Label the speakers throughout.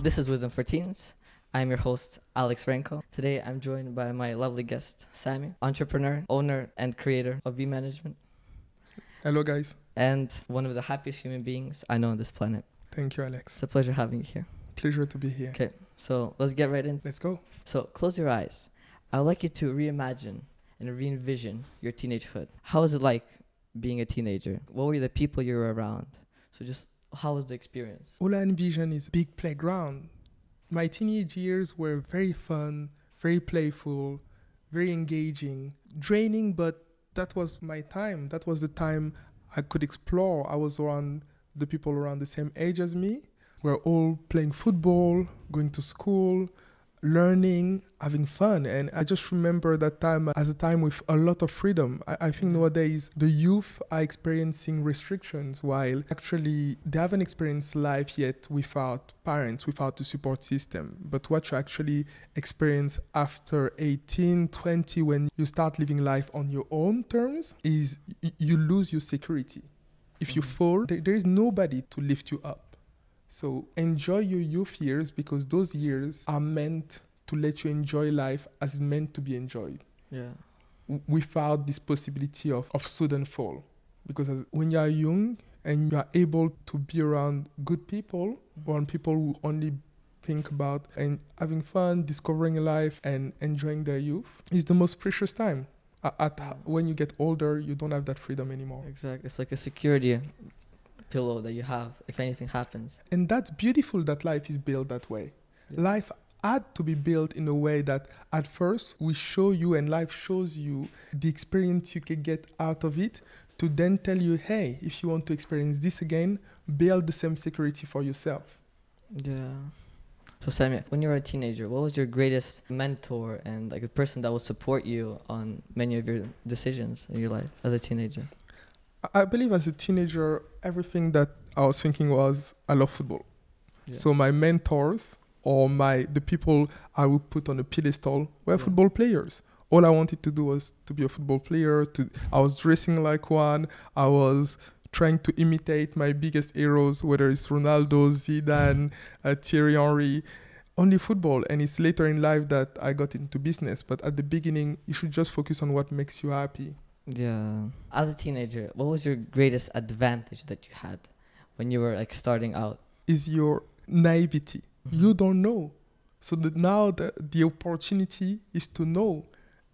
Speaker 1: This is Wisdom for Teens. I'm your host, Alex Renko. Today I'm joined by my lovely guest, Sammy, entrepreneur, owner, and creator of V Management,
Speaker 2: Hello, guys.
Speaker 1: and one of the happiest human beings I know on this planet.
Speaker 2: Thank you, Alex.
Speaker 1: It's a pleasure having you here.
Speaker 2: Pleasure to be here.
Speaker 1: Okay, so let's get right in.
Speaker 2: Let's go.
Speaker 1: So close your eyes. I would like you to reimagine and re-envision your teenagehood. How was it like being a teenager? What were the people you were around? So just how was the experience?
Speaker 2: All I envision is a big playground. My teenage years were very fun, very playful, very engaging, draining, but that was my time. That was the time I could explore. I was around the people around the same age as me. We're all playing football, going to school, learning, having fun. And I just remember that time as a time with a lot of freedom. I, I think nowadays the youth are experiencing restrictions while actually they haven't experienced life yet without parents, without the support system. But what you actually experience after 18, 20, when you start living life on your own terms, is y- you lose your security. If you
Speaker 1: Mhm.
Speaker 2: fall, there, there is nobody to lift you up. So enjoy your youth years because those years are meant to let you enjoy life as meant to be enjoyed
Speaker 1: Yeah.
Speaker 2: w- without this possibility of, of sudden fall. Because as, when you are young and you are able to be around good people, mm-hmm. around people who only think about and having fun, discovering life, and enjoying their youth, is the most precious time. At,
Speaker 1: Yeah.
Speaker 2: when you get older, you don't have that freedom anymore.
Speaker 1: Exactly. It's like a security pillow that you have if anything happens.
Speaker 2: And that's beautiful that life is built that way.
Speaker 1: Yeah.
Speaker 2: Life had to be built in a way that at first we show you and life shows you the experience you can get out of it to then tell you, hey, if you want to experience this again, build the same security for yourself.
Speaker 1: Yeah. So Sammy, when you were a teenager, what was your greatest mentor and like a person that would support you on many of your decisions in your life as a teenager?
Speaker 2: I- believe as a teenager, everything that I was thinking was, I love football.
Speaker 1: Yeah.
Speaker 2: So my mentors or my the people I would put on a pedestal were
Speaker 1: Yeah.
Speaker 2: football players. All I wanted to do was to be a football player. To I was dressing like one. I was trying to imitate my biggest heroes, whether it's Ronaldo, Zidane, uh, Thierry Henry. Only football, and it's later in life that I got into business. But at the beginning, you should just focus on what makes you happy.
Speaker 1: Yeah. As a teenager, what was your greatest advantage that you had when you were like starting out?
Speaker 2: Is your naivety. Mm-hmm. you don't know. So that now the, the opportunity is to know.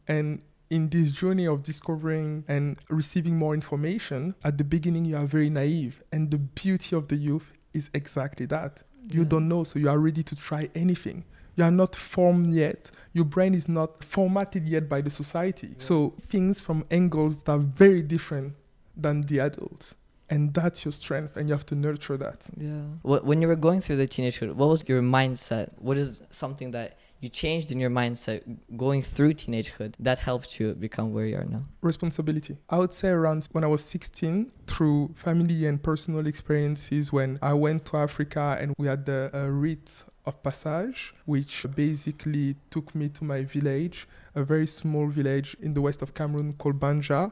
Speaker 2: And in this journey of discovering and receiving more information, at the beginning you are very naive. And the beauty of the youth is exactly that. You
Speaker 1: Yeah.
Speaker 2: don't know, so you are ready to try anything. You are not formed yet. Your brain is not formatted yet by the society.
Speaker 1: Yeah.
Speaker 2: So things from angles that are very different than the adults. And that's your strength, and you have to nurture that.
Speaker 1: Yeah. When you were going through the teenagehood, what was your mindset? What is something that you changed in your mindset going through teenagehood that helped you become where you are now?
Speaker 2: responsibility. I would say around when I was 16, through family and personal experiences, when I went to Africa and we had the uh, rite of passage, which basically took me to my village, a very small village in the west of Cameroon called Bandja,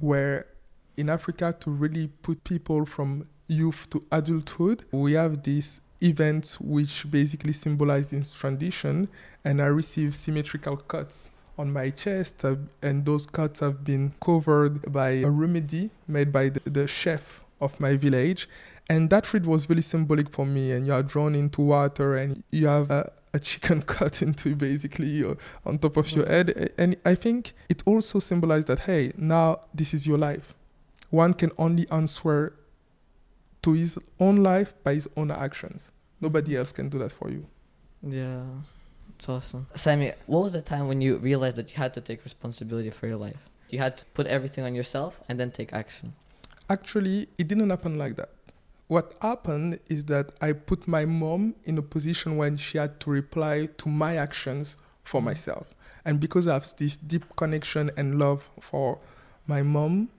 Speaker 2: where in Africa to really put people from youth to adulthood, we have this event which basically symbolize this transition, and I received symmetrical cuts on my chest, uh, and those cuts have been covered by a remedy made by the, the chef of my village. And that read was really symbolic for me. And you are drawn into water, and you have a, a chicken cut into basically on top of your mm. head. And I think it also symbolized that hey, now this is your life. One can only answer to his own life by his own actions. Nobody else can do that for you.
Speaker 1: Yeah. It's awesome. Sammy, what was the time when you realized that you had to take responsibility for your life? You had to put everything on yourself and then take action.
Speaker 2: Actually, it didn't happen like that. What happened is that I put my mom in a position when she had to reply to my actions for
Speaker 1: Mhm.
Speaker 2: myself. And because I have this deep connection and love for my mom,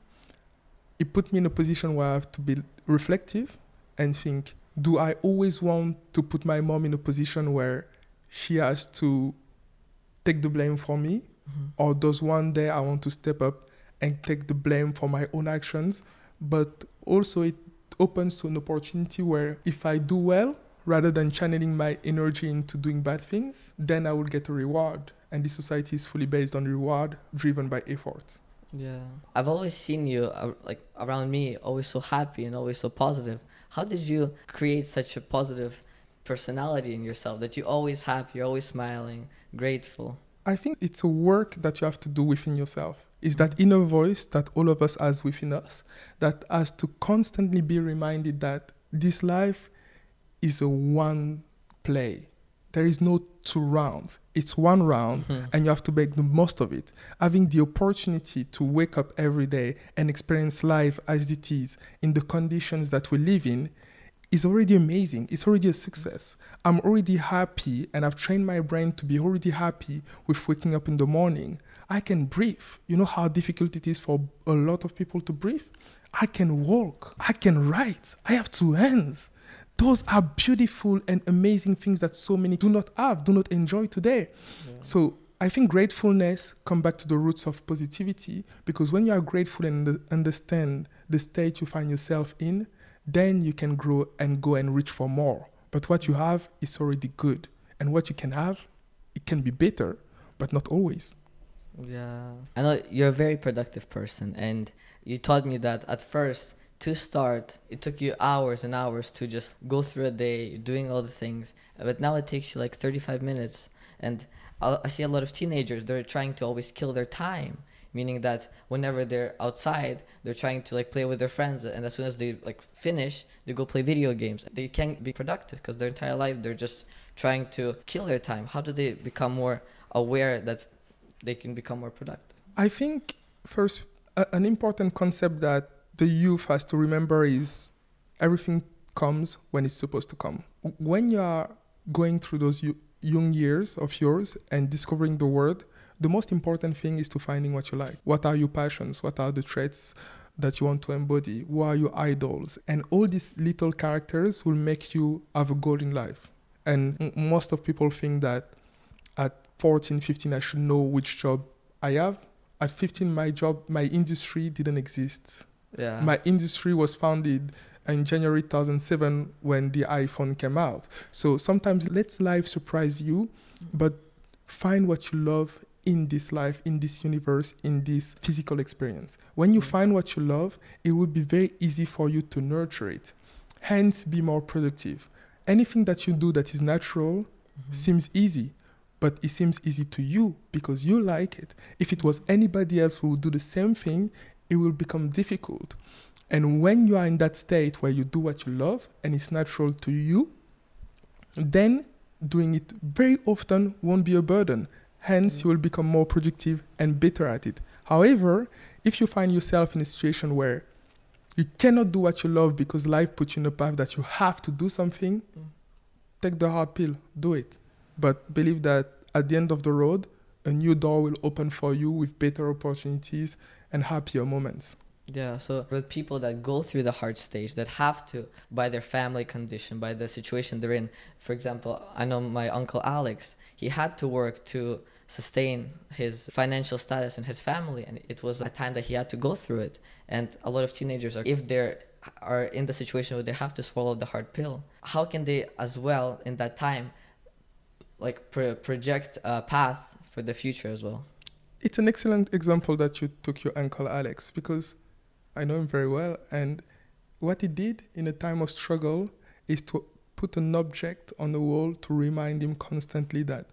Speaker 2: it put me in a position where I have to be reflective and think do I always want to put my mom in a position where she has to take the blame for me? or does one day I want to step up and take the blame for my own actions? But also, it opens to an opportunity where if I do well, rather than channeling my energy into doing bad things, then I will get a reward. And this society is fully based on reward driven by effort.
Speaker 1: Yeah. I've always seen you, uh, like around me, always so happy and always so positive. How did you create such a positive personality in yourself that you're always happy, you're always smiling, grateful?
Speaker 2: I think it's a work that you have to do within yourself. Is that inner voice that all of us has within us that has to constantly be reminded that this life is a one play. There is no two rounds. It's one round
Speaker 1: Mhm.
Speaker 2: and you have to make the most of it. Having the opportunity to wake up every day and experience life as it is in the conditions that we live in is already amazing. It's already a success. I'm already happy and I've trained my brain to be already happy with waking up in the morning. I can breathe. You know how difficult it is for a lot of people to breathe? I can walk. I can write. I have two hands. Those are beautiful and amazing things that so many do not have, do not enjoy today. So I think gratefulness come back to the roots of positivity because when you are grateful and understand the state you find yourself in, then you can grow and go and reach for more. But what you have is already good, and what you can have, it can be better, but not always.
Speaker 1: Yeah. I know you're a very productive person, and you taught me that at first, to start, it took you hours and hours to just go through a day doing all the things. But now it takes you like 35 minutes. And I see a lot of teenagers, they're trying to always kill their time. Meaning that whenever they're outside, they're trying to like play with their friends, and as soon as they like finish, they go play video games. They can't be productive because their entire life they're just trying to kill their time. How do they become more aware that they can become more productive?
Speaker 2: I think first a, an important concept that the youth has to remember is everything comes when it's supposed to come. When you are going through those yo- young years of yours and discovering the world, the most important thing is to finding what you like. What are your passions? What are the traits that you want to embody? Who are your idols? And all these little characters will make you have a goal in life. And most of people think that at 14, 15, I should know which job I have. At 15, my job, my industry didn't exist.
Speaker 1: Yeah.
Speaker 2: My industry was founded in January 2007 when the iPhone came out. So sometimes let life surprise you, but find what you love in this life, in this universe, in this physical experience. When you find what you love, it will be very easy for you to nurture it. Hence, be more productive. Anything that you do that is natural mm-hmm. seems easy, but it seems easy to you because you like it. If it was anybody else who would do the same thing, it will become difficult. And when you are in that state where you do what you love and it's natural to you, then doing it very often won't be a burden. Hence, you will become more productive and better at it. However, if you find yourself in a situation where you cannot do what you love because life puts you in a path that you have to do something,
Speaker 1: Mm.
Speaker 2: take the hard pill, do it. But believe that at the end of the road, a new door will open for you with better opportunities and happier moments.
Speaker 1: Yeah, so the people that go through the hard stage, that have to, by their family condition, by the situation they're in. For example, I know my uncle Alex, he had to work to sustain his financial status and his family, and it was a time that he had to go through it. And a lot of teenagers are, if they're are in the situation where they have to swallow the hard pill, how can they as well in that time, like pro- project a path for the future as well?
Speaker 2: It's an excellent example that you took your uncle Alex because I know him very well. And what he did in a time of struggle is to put an object on the wall to remind him constantly that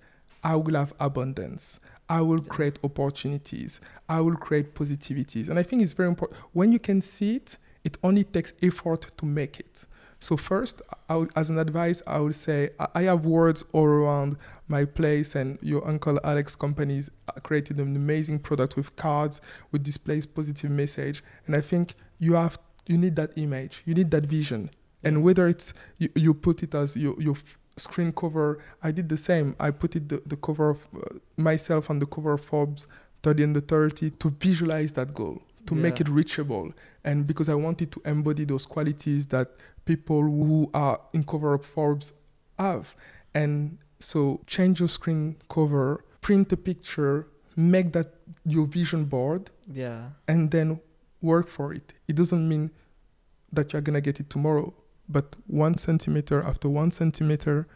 Speaker 2: I will have abundance. I will create opportunities. I will create positivities. And I think it's very important. When you can see it, it only takes effort to make it. So first, I would, as an advice, I would say I- have words all around my place, and your uncle Alex companies created an amazing product with cards, with displays positive message. And I think you have you need that image, you need that vision, and whether it's you, you put it as your your screen cover, I did the same. I put it the, the cover of uh, myself on the cover of Forbes 30 under 30 to visualize that goal, to make it reachable, and because I wanted to embody those qualities that people who are in cover of Forbes have. And so change your screen cover, print a picture, make that your vision board,
Speaker 1: Yeah.
Speaker 2: and then work for it. It doesn't mean that you're gonna get it tomorrow, but one centimeter after one centimeter,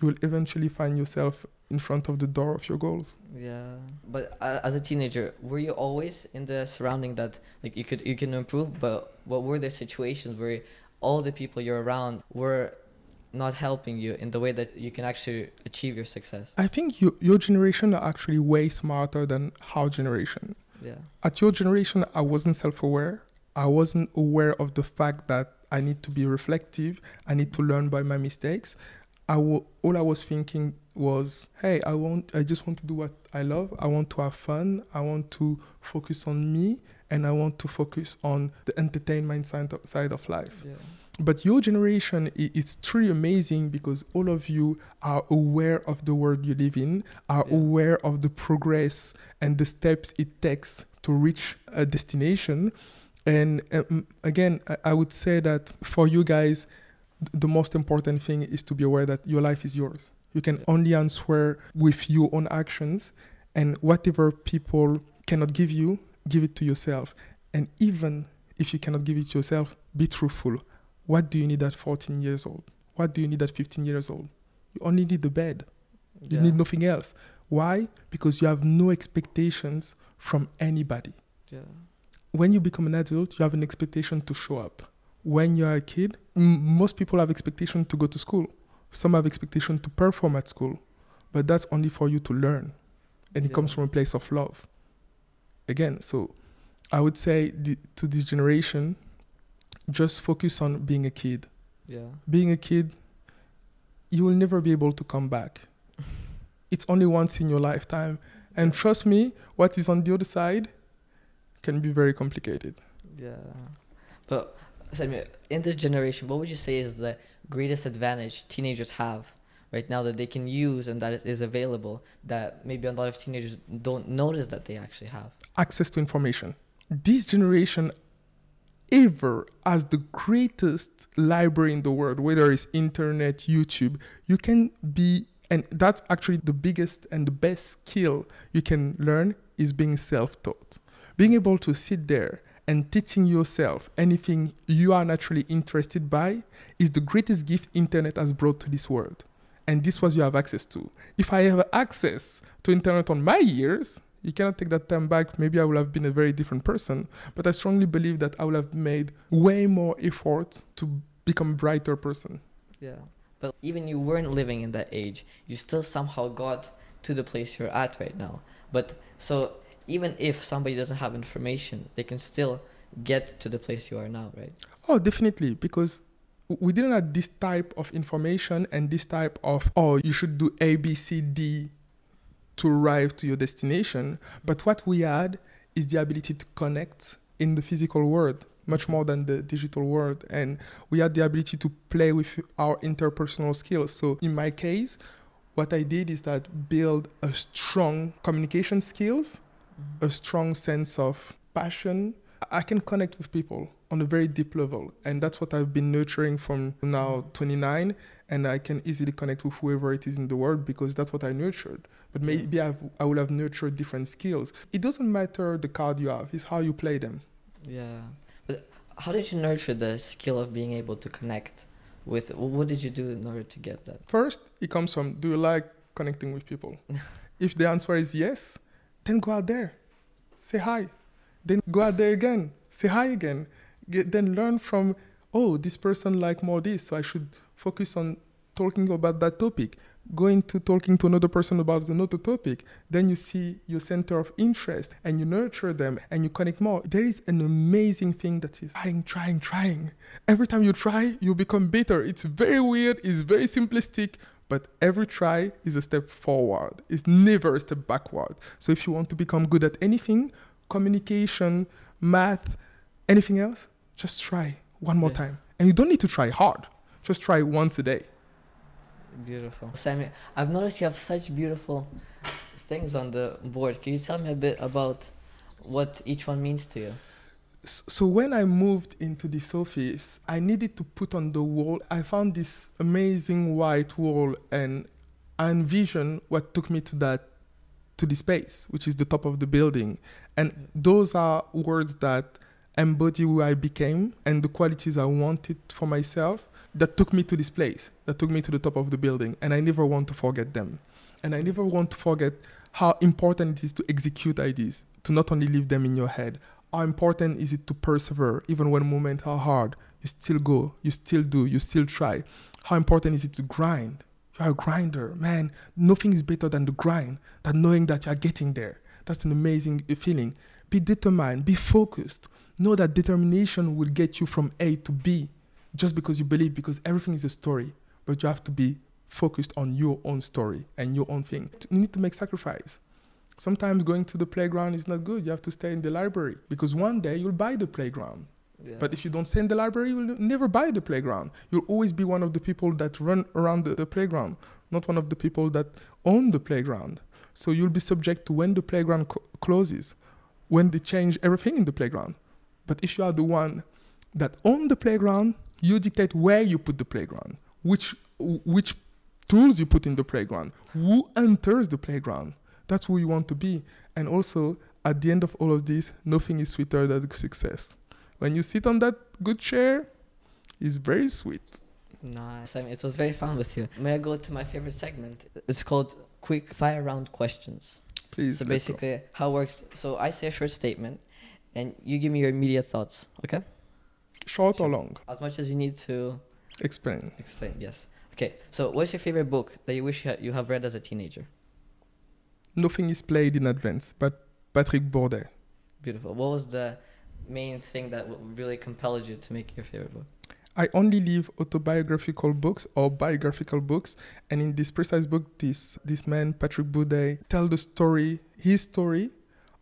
Speaker 2: you will eventually find yourself in front of the door of your goals.
Speaker 1: Yeah, but uh, as a teenager, were you always in the surrounding that like you could you can improve? But what were the situations where all the people you're around were not helping you in the way that you can actually achieve your success?
Speaker 2: I think you, your generation are actually way smarter than our generation.
Speaker 1: Yeah,
Speaker 2: At your generation, I wasn't self aware. I wasn't aware of the fact that I need to be reflective. I need to learn by my mistakes. I w- all I was thinking was, hey, I want, I just want to do what I love. I want to have fun. I want to focus on me, and I want to focus on the entertainment side of, side of life.
Speaker 1: yeah,
Speaker 2: But your generation, it's truly amazing because all of you are aware of the world you live in, are
Speaker 1: Yeah.
Speaker 2: aware of the progress and the steps it takes to reach a destination. And um, again, I, I would say that for you guys, the most important thing is to be aware that your life is yours. You can
Speaker 1: Yeah.
Speaker 2: only answer with your own actions, and whatever people cannot give you, give it to yourself. And even if you cannot give it to yourself, be truthful. What do you need at 14 years old? What do you need at 15 years old? You only need the bed. You
Speaker 1: yeah.
Speaker 2: need nothing else. Why? Because you have no expectations from anybody.
Speaker 1: yeah.
Speaker 2: When you become an adult, you have an expectation to show up. When you're a kid, m- most people have expectation to go to school. Some have expectation to perform at school, but that's only for you to learn, and it comes from a place of love. Again, so I would say the, to this generation, just focus on being a kid.
Speaker 1: Yeah,
Speaker 2: Being a kid, you will never be able to come back. It's only once in your lifetime. And trust me, what is on the other side can be very complicated.
Speaker 1: yeah. But in this generation, what would you say is the greatest advantage teenagers have right now that they can use and that is- is available that maybe a lot of teenagers don't notice that they actually have?
Speaker 2: Access to information. This generation ever has the greatest library in the world, whether it's internet, YouTube. You can be, and that's actually the biggest and the best skill you can learn is being self taught. Being able to sit there and teaching yourself anything you are naturally interested by is the greatest gift internet has brought to this world. And this was you have access to. If I have access to internet on my years, you cannot take that time back. Maybe I would have been a very different person, but I strongly believe that I would have made way more effort to become a brighter person.
Speaker 1: Yeah. But even you weren't living in that age, you still somehow got to the place you're at right now. But so even if somebody doesn't have information, they can still get to the place you are now, right?
Speaker 2: Oh, definitely, because we didn't have this type of information and this type of, oh, you should do A, B, C, D to arrive to your destination. But what we had is the ability to connect in the physical world much more than the digital world. And we had the ability to play with our interpersonal skills. So in my case, what I did is that build a strong communication skills, a strong sense of passion. I can connect with people on a very deep level. And that's what I've been nurturing from now 29. And I can easily connect with whoever it is in the world because that's what I nurtured. But maybe I've, I would have nurtured different skills. It doesn't matter the card you have, it's how you play them.
Speaker 1: Yeah. But how did you nurture the skill of being able to connect with what did you do in order to get that?
Speaker 2: First, it comes from do you like connecting with people? if the answer is yes, then go out there, say hi. Then go out there again, say hi again. Get, then learn from, oh, this person like more this, so I should focus on talking about that topic. Going to talking to another person about another topic. Then you see your center of interest and you nurture them and you connect more. There is an amazing thing that is trying, trying, trying. Every time you try, you become better. It's very weird, it's very simplistic, but every try is a step forward. It's never a step backward. So if you want to become good at anything, communication, math, anything else, just try one more
Speaker 1: Yeah.
Speaker 2: time. And you don't need to try hard. Just try once a day.
Speaker 1: Beautiful. Sammy, I've noticed you have such beautiful things on the board. Can you tell me a bit about what each one means to you?
Speaker 2: So when I moved into this office, I needed to put on the wall. I found this amazing white wall and I envisioned what took me to that to the space, which is the top of the building. And those are words that embody who I became and the qualities I wanted for myself. That took me to this place, that took me to the top of the building, and I never want to forget them. And I never want to forget how important it is to execute ideas, to not only leave them in your head. How important is it to persevere, even when moments are hard? You still go, you still do, you still try. How important is it to grind? You're a grinder, man. Nothing is better than the grind, than knowing that you're getting there. That's an amazing feeling. Be determined, be focused. Know that determination will get you from A to B just because you believe, because everything is a story. But you have to be focused on your own story and your own thing. You need to make sacrifice. Sometimes going to the playground is not good. You have to stay in the library because one day you'll buy the playground.
Speaker 1: Yeah.
Speaker 2: But if you don't stay in the library, you'll never buy the playground. You'll always be one of the people that run around the, the playground, not one of the people that own the playground. So you'll be subject to when the playground co- closes, when they change everything in the playground. But if you are the one that own the playground, you dictate where you put the playground, which which tools you put in the playground, who enters the playground. That's who you want to be. And also, at the end of all of this, nothing is sweeter than success. When you sit on that good chair, it's very sweet.
Speaker 1: Nice. I mean, it was very fun with you. May I go to my favorite segment? It's called quick fire round questions.
Speaker 2: Please.
Speaker 1: So
Speaker 2: let's go.
Speaker 1: basically, how it works? So I say a short statement, and you give me your immediate thoughts. Okay?
Speaker 2: Short or long?
Speaker 1: As much as you need to
Speaker 2: Explain.
Speaker 1: explain. Yes. Okay. So, what's your favorite book that you wish you, had, have read as a teenager?
Speaker 2: Nothing is played in advance, but Patrick Bourdet.
Speaker 1: Beautiful. What was the main thing that really compelled you to make your favorite book?
Speaker 2: I only leave autobiographical books or biographical books, and in this precise book, this this man Patrick Boudet tell the story, his story,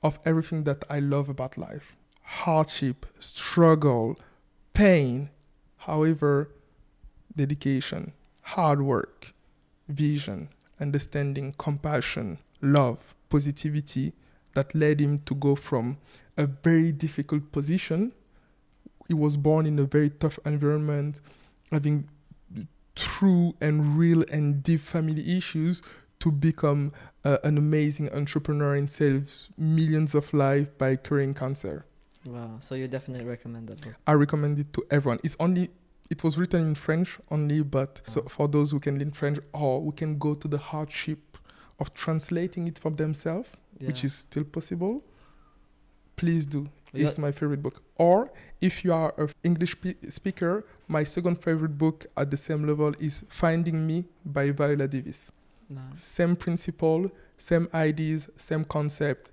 Speaker 2: of everything that I love about life: hardship, struggle, pain. However, dedication, hard work, vision, understanding, compassion, love, positivity, that led him to go from a very difficult position he was born in a very tough environment, having true and real and deep family issues to become uh, an amazing entrepreneur and save millions of lives by curing cancer.
Speaker 1: Wow. So you definitely recommend that book.
Speaker 2: I recommend it to everyone. It's only it was written in French only, but so for those who can learn French or who can go to the hardship of translating it for themselves, which is still possible, please do.
Speaker 1: Yeah.
Speaker 2: It's my favorite book. Or if you are an English spe- speaker, my second favorite book at the same level is Finding Me by Viola Davis.
Speaker 1: Nice.
Speaker 2: Same principle, same ideas, same concept.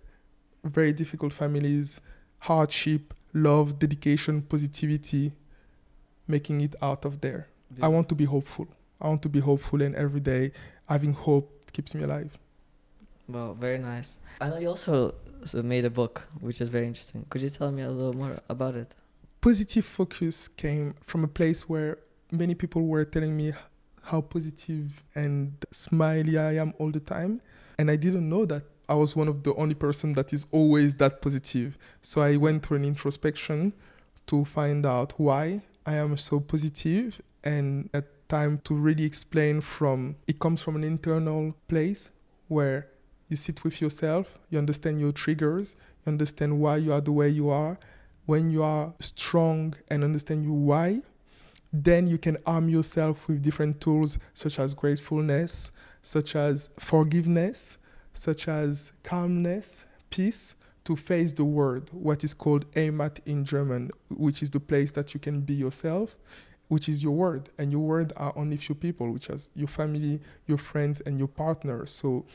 Speaker 2: Very difficult families, hardship, love, dedication, positivity, making it out of there. I want to be hopeful. I want to be hopeful, and every day having hope keeps me alive.
Speaker 1: Well, very nice. I know you also made a book, which is very interesting. Could you tell me a little more about it?
Speaker 2: positive focus came from a place where many people were telling me how positive and smiley I am all the time. And I didn't know that I was one of the only person that is always that positive. So I went through an introspection to find out why I am so positive and at time to really explain from it comes from an internal place where you sit with yourself, you understand your triggers, you understand why you are the way you are, when you are strong and understand you why, then you can arm yourself with different tools such as gratefulness, such as forgiveness, such as calmness, peace, to face the world, what is called Heimat in German, which is the place that you can be yourself, which is your word. And your word are only few people, which is your family, your friends, and your partner. So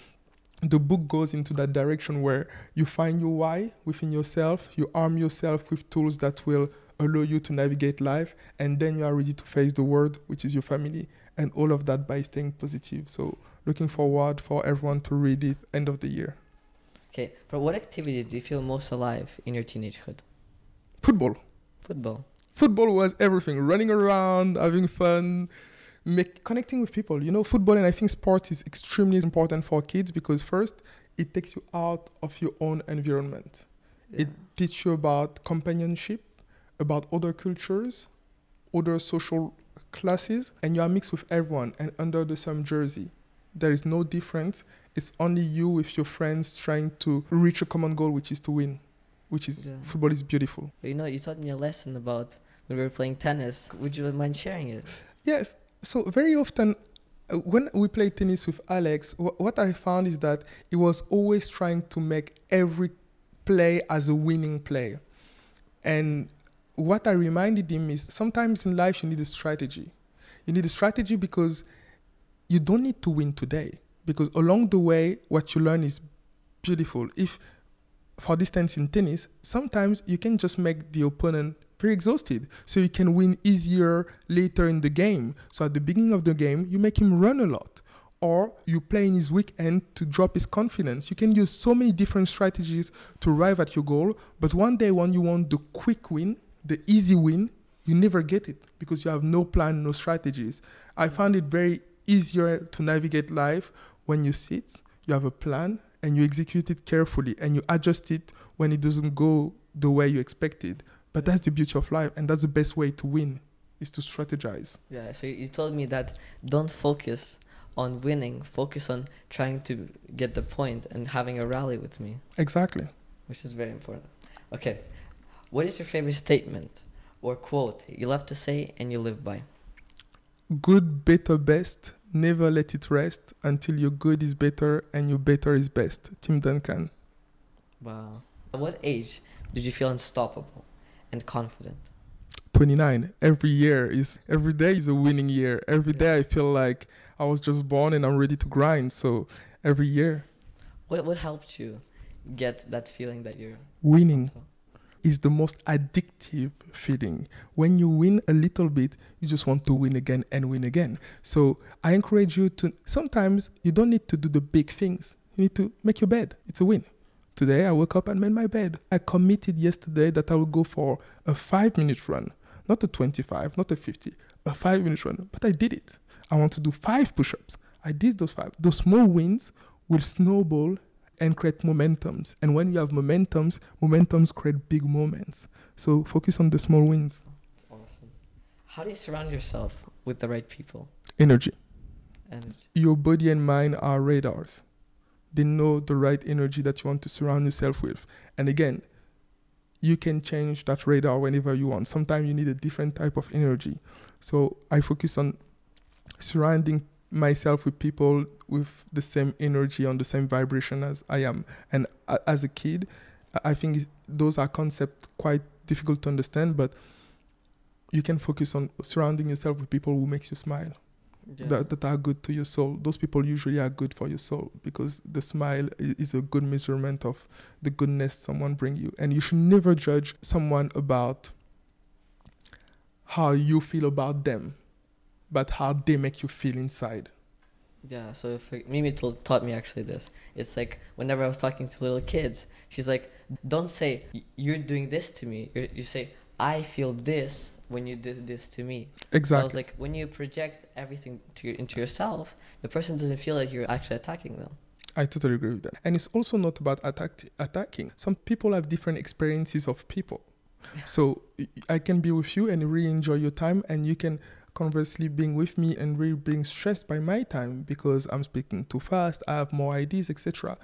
Speaker 2: the book goes into that direction where you find your why within yourself, you arm yourself with tools that will allow you to navigate life, and then you are ready to face the world, which is your family, and all of that by staying positive. So, looking forward for everyone to read it end of the year.
Speaker 1: Okay, but what activity do you feel most alive in your teenagehood?
Speaker 2: Football.
Speaker 1: Football.
Speaker 2: Football was everything running around, having fun, make, connecting with people. You know, football and I think sport is extremely important for kids because, first, it takes you out of your own environment. It teaches you about companionship, about other cultures, other social classes, and you are mixed with everyone and under the same jersey. There is no difference. It's only you with your friends trying to reach a common goal, which is to win, which is
Speaker 1: Yeah.
Speaker 2: football is beautiful.
Speaker 1: You know, you taught me a lesson about when we were playing tennis. Would you mind sharing it?
Speaker 2: Yes. So very often, uh, when we play tennis with Alex, wh- what I found is that he was always trying to make every play as a winning play. And what I reminded him is sometimes in life you need a strategy. You need a strategy because you don't need to win today. Because along the way, what you learn is beautiful. If, for instance, in tennis, sometimes you can just make the opponent very exhausted. So you can win easier later in the game. So at the beginning of the game, you make him run a lot. Or you play in his weak end to drop his confidence. You can use so many different strategies to arrive at your goal. But one day, when you want the quick win, the easy win, you never get it because you have no plan, no strategies. I found it very easier to navigate life when you sit, you have a plan, and you execute it carefully and you adjust it when it doesn't go the way you expected. But that's the beauty of life, and that's the best way to win is to strategize.
Speaker 1: Yeah, so you told me that don't focus on winning, focus on trying to get the point and having a rally with me,
Speaker 2: Exactly.
Speaker 1: which is very important. Okay, what is your favorite statement or quote you love to say and you live by?
Speaker 2: Good, better, best. Never let it rest until your good is better and your better is best. Tim Duncan.
Speaker 1: Wow. At what age did you feel unstoppable and confident?
Speaker 2: 29 every year is every day is a winning year every day i feel like i was just born and i'm ready to grind so every year
Speaker 1: What what helped you get that feeling that you're
Speaker 2: winning is the most addictive feeling. When you win a little bit you just want to win again and win again. So i encourage you to sometimes you don't need to do the big things. You need to make your bed. It's a win. Today i woke up and made my bed. I committed yesterday that i will go for a five minute run. Not a 25 not a 50 a five minute run but i did it. I want to do five push-ups. I did those five. Those small wins will snowball and create momentums. And when you have momentums, momentums create big moments. So focus on the small wins.
Speaker 1: That's awesome. How do you surround yourself with the right people?
Speaker 2: Energy.
Speaker 1: And
Speaker 2: Your body and mind are radars. They know the right energy that you want to surround yourself with. And again, you can change that radar whenever you want. Sometimes you need a different type of energy. So I focus on surrounding myself with people with the same energy on the same vibration as I am. And a- as a kid, I- think those are concepts quite difficult to understand, but you can focus on surrounding yourself with people who makes you smile
Speaker 1: yeah.
Speaker 2: that, that are good to your soul. Those people usually are good for your soul because the smile is a good measurement of the goodness someone bring you. And you should never judge someone about how you feel about them, but how they make you feel inside.
Speaker 1: Yeah, so Mimi told, taught me actually this. It's like whenever I was talking to little kids, she's like, "Don't say you're doing this to me." you you say, "I feel this when you did this to me." So I was like, when you project everything to your, into yourself, the person doesn't feel like you're actually attacking them.
Speaker 2: I totally agree with that. And it's also not about attack- attacking. Some people have different experiences of people. So I can be with you and really enjoy your time, and you can conversely being with me and really being stressed by my time because I'm speaking too fast, I have more ideas, etc.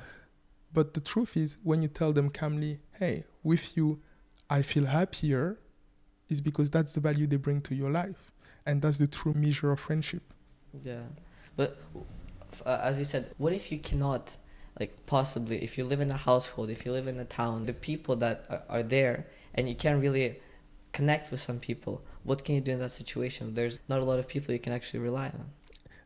Speaker 2: But the truth is, when you tell them calmly, "Hey, with you, I feel happier," is because that's the value they bring to your life, and that's the true measure of friendship.
Speaker 1: Yeah, but uh, as you said, what if you cannot, like possibly, if you live in a household, if you live in a town, the people that are, are there, and you can't really connect with some people, what can you do in that situation? There's not a lot of people you can actually rely on.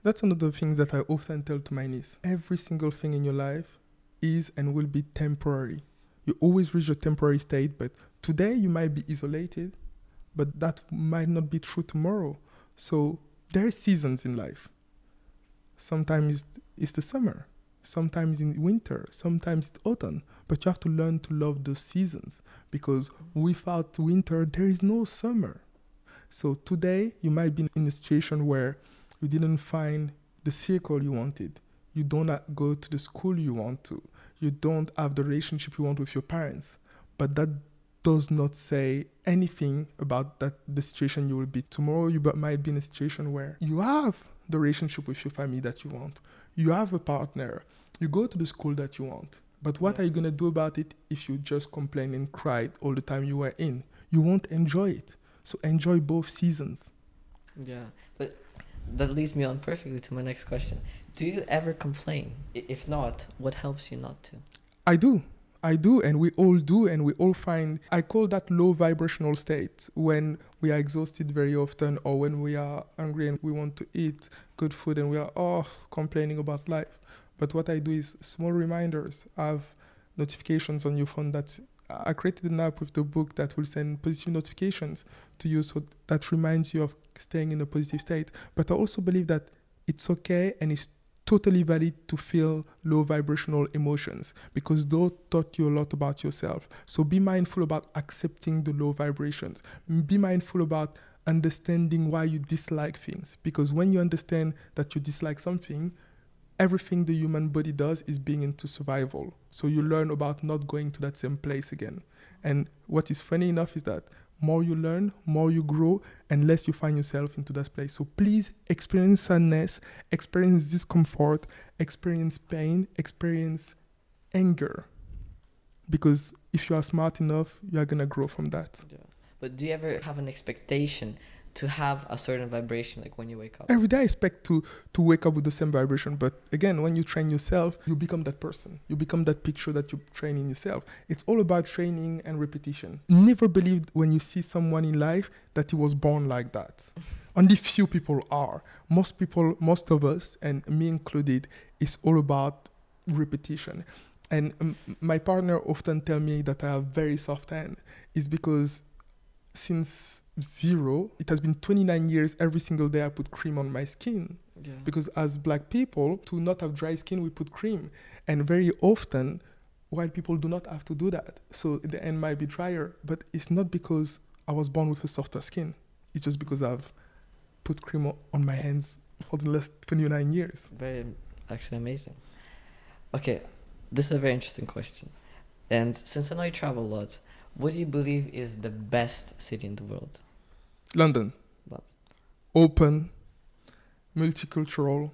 Speaker 2: That's another thing that I often tell to my niece. Every single thing in your life is and will be temporary. You always reach a temporary state, but today you might be isolated, but that might not be true tomorrow. So there are seasons in life. Sometimes it's the summer, sometimes in winter, sometimes it's autumn, but you have to learn to love those seasons because without winter, there is no summer. So today you might be in a situation where you didn't find the circle you wanted. You don't go to the school you want to. You don't have the relationship you want with your parents. But that does not say anything about that the situation you will be tomorrow. You might be in a situation where you have the relationship with your family that you want. You have a partner. You go to the school that you want. But what
Speaker 1: Yeah.
Speaker 2: are you gonna do about it if you just complain and cried all the time you were in? You won't enjoy it. So enjoy both seasons.
Speaker 1: Yeah, but that leads me on perfectly to my next question. Do you ever complain? If not, what helps you not to?
Speaker 2: I do. I do, and we all do, and we all find. I call that low vibrational state when we are exhausted very often, or when we are hungry and we want to eat good food, and we are oh complaining about life. But what I do is small reminders. I have notifications on your phone that I created an app with the book that will send positive notifications to you, so that reminds you of staying in a positive state. But I also believe that it's okay and it's totally valid to feel low vibrational emotions because those taught you a lot about yourself. So be mindful about accepting the low vibrations. Be mindful about understanding why you dislike things because when you understand that you dislike something, everything the human body does is being into survival. So you learn about not going to that same place again. And what is funny enough is that more you learn, more you grow, and less you find yourself into that place. So please experience sadness, experience discomfort, experience pain, experience anger. Because if you are smart enough, you are gonna grow from that.
Speaker 1: Yeah. But do you ever have an expectation to have a certain vibration, like when you wake up?
Speaker 2: Every day I expect to to wake up with the same vibration. But again, when you train yourself, you become that person. You become that picture that you train in yourself. It's all about training and repetition. Never believe when you see someone in life that he was born like that. Only few people are. Most people, most of us, and me included, is all about repetition. And um, my partner often tell me that I have very soft hand. Is because since zero, it has been 29 years. Every single day, I put cream on my skin
Speaker 1: Yeah.
Speaker 2: because as black people, to not have dry skin, we put cream, and very often, white people do not have to do that. So the end might be drier, but it's not because I was born with a softer skin. It's just because I've put cream on my hands for the last 29 years.
Speaker 1: Very, actually amazing. Okay, this is a very interesting question. And since I know you travel a lot, what do you believe is the best city in the world?
Speaker 2: London. Open, multicultural,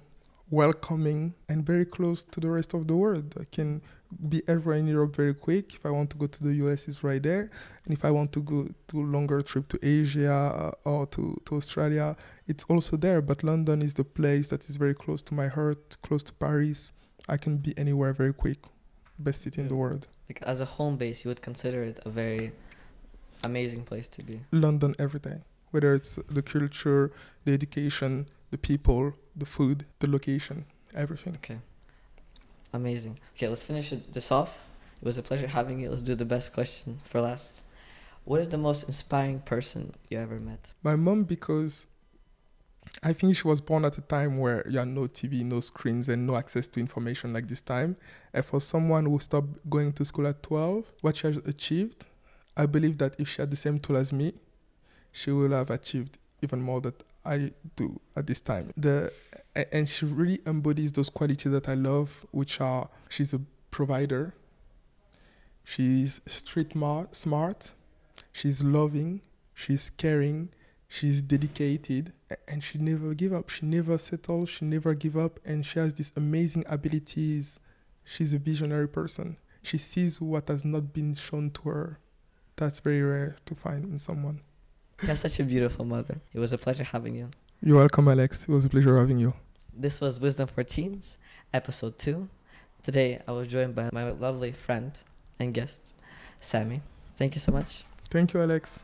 Speaker 2: welcoming, and very close to the rest of the world. I can be everywhere in Europe very quick. If I want to go to the US, it's right there. And if I want to go to a longer trip to Asia uh, or to, to Australia, it's also there. But London is the place that is very close to my heart, close to Paris. I can be anywhere very quick. Best city in the world.
Speaker 1: Like as a home base, you would consider it a very amazing place to be.
Speaker 2: London every day, whether it's the culture, the education, the people, the food, the location, everything.
Speaker 1: Okay. Amazing. Okay, let's finish this off. It was a pleasure having you. Let's do the best question for last. What is the most inspiring person you ever met?
Speaker 2: My mom, because I think she was born at a time where you had no TV, no screens, and no access to information like this time. And for someone who stopped going to school at 12, what she has achieved, I believe that if she had the same tool as me, she will have achieved even more that I do at this time. The and she really embodies those qualities that I love, which are she's a provider, she's street mar- smart, she's loving, she's caring, she's dedicated, and she never give up. She never settles, she never give up, and she has these amazing abilities. She's a visionary person. She sees what has not been shown to her. That's very rare to find in someone.
Speaker 1: You have such a beautiful mother. It was a pleasure having you.
Speaker 2: You're welcome, Alex. It was a pleasure having you.
Speaker 1: This was Wisdom for Teens, episode two. Today I was joined by my lovely friend and guest, Sammy. Thank you so much.
Speaker 2: Thank you, Alex.